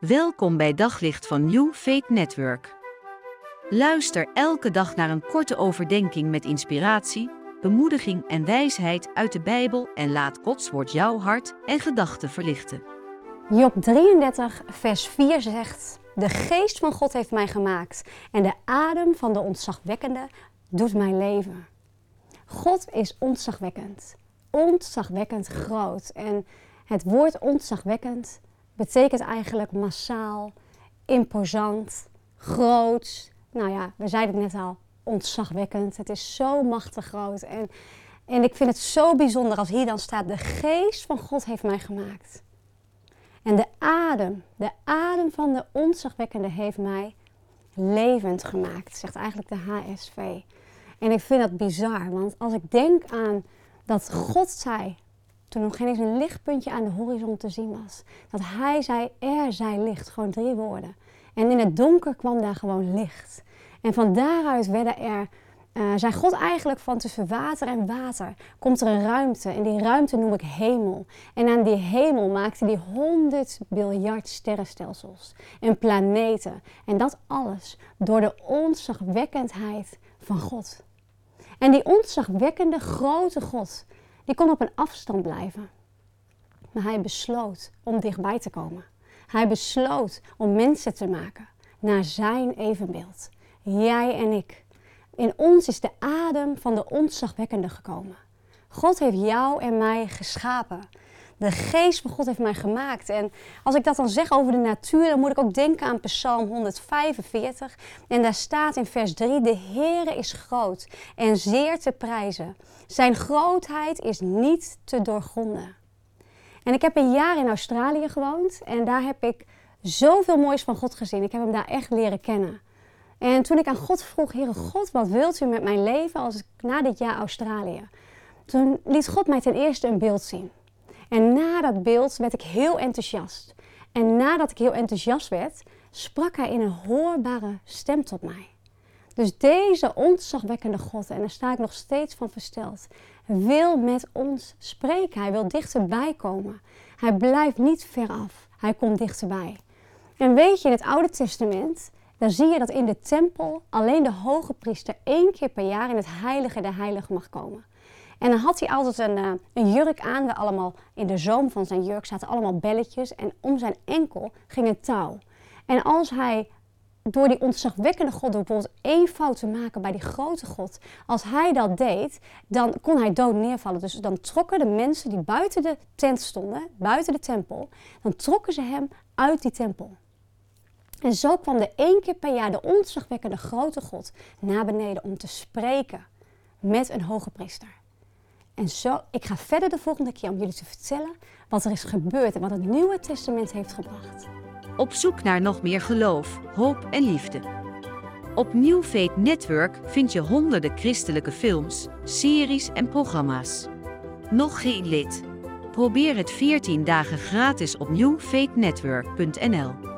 Welkom bij Daglicht van New Faith Network. Luister elke dag naar een korte overdenking met inspiratie, bemoediging en wijsheid uit de Bijbel en laat Gods woord jouw hart en gedachten verlichten. Job 33, vers 4 zegt: De geest van God heeft mij gemaakt en de adem van de ontzagwekkende doet mijn leven. God is ontzagwekkend, ontzagwekkend groot. En het woord ontzagwekkend betekent eigenlijk massaal, imposant, groot. Nou ja, we zeiden het net al, ontzagwekkend. Het is zo machtig groot. En, en ik vind het zo bijzonder als hier dan staat: De geest van God heeft mij gemaakt. En de adem, de adem van de ontzagwekkende heeft mij levend gemaakt, zegt eigenlijk de HSV. En ik vind dat bizar, want als ik denk aan dat God zei, toen nog geen eens een lichtpuntje aan de horizon te zien was, dat Hij zei, er zij licht, gewoon drie woorden. En in het donker kwam daar gewoon licht. En van daaruit werden er uh, zei God eigenlijk van tussen water en water komt er een ruimte. En die ruimte noem ik hemel. En aan die hemel maakte hij 100 biljard sterrenstelsels en planeten. En dat alles door de ontzagwekkendheid van God. En die ontzagwekkende grote God, die kon op een afstand blijven. Maar hij besloot om dichtbij te komen. Hij besloot om mensen te maken naar zijn evenbeeld. Jij en ik. In ons is de adem van de ontzagwekkende gekomen. God heeft jou en mij geschapen. De geest van God heeft mij gemaakt. En als ik dat dan zeg over de natuur, dan moet ik ook denken aan Psalm 145. En daar staat in vers 3: De Heere is groot en zeer te prijzen. Zijn grootheid is niet te doorgronden. En ik heb een jaar in Australië gewoond en daar heb ik zoveel moois van God gezien. Ik heb hem daar echt leren kennen. En toen ik aan God vroeg, Heere God, wat wilt u met mijn leven als ik na dit jaar Australië? Toen liet God mij ten eerste een beeld zien. En na dat beeld werd ik heel enthousiast. En nadat ik heel enthousiast werd, sprak hij in een hoorbare stem tot mij. Dus deze ontzagwekkende God, en daar sta ik nog steeds van versteld, wil met ons spreken. Hij wil dichterbij komen. Hij blijft niet ver af. Hij komt dichterbij. En weet je, in het Oude Testament dan zie je dat in de tempel alleen de hoge priester één keer per jaar in het heilige der heiligen mag komen. En dan had hij altijd een, uh, een jurk aan, waar allemaal in de zoom van zijn jurk zaten allemaal belletjes. En om zijn enkel ging een touw. En als hij door die ontzagwekkende God, door bijvoorbeeld één fout te maken bij die grote God, als hij dat deed, dan kon hij dood neervallen. Dus dan trokken de mensen die buiten de tent stonden, buiten de tempel, dan trokken ze hem uit die tempel. En zo kwam er één keer per jaar de ontzagwekkende grote God naar beneden om te spreken met een hoge priester. En zo, ik ga verder de volgende keer om jullie te vertellen wat er is gebeurd en wat het Nieuwe Testament heeft gebracht. Op zoek naar nog meer geloof, hoop en liefde. Op New Faith Network vind je honderden christelijke films, series en programma's. Nog geen lid? Probeer het 14 dagen gratis op newfaithnetwork.nl.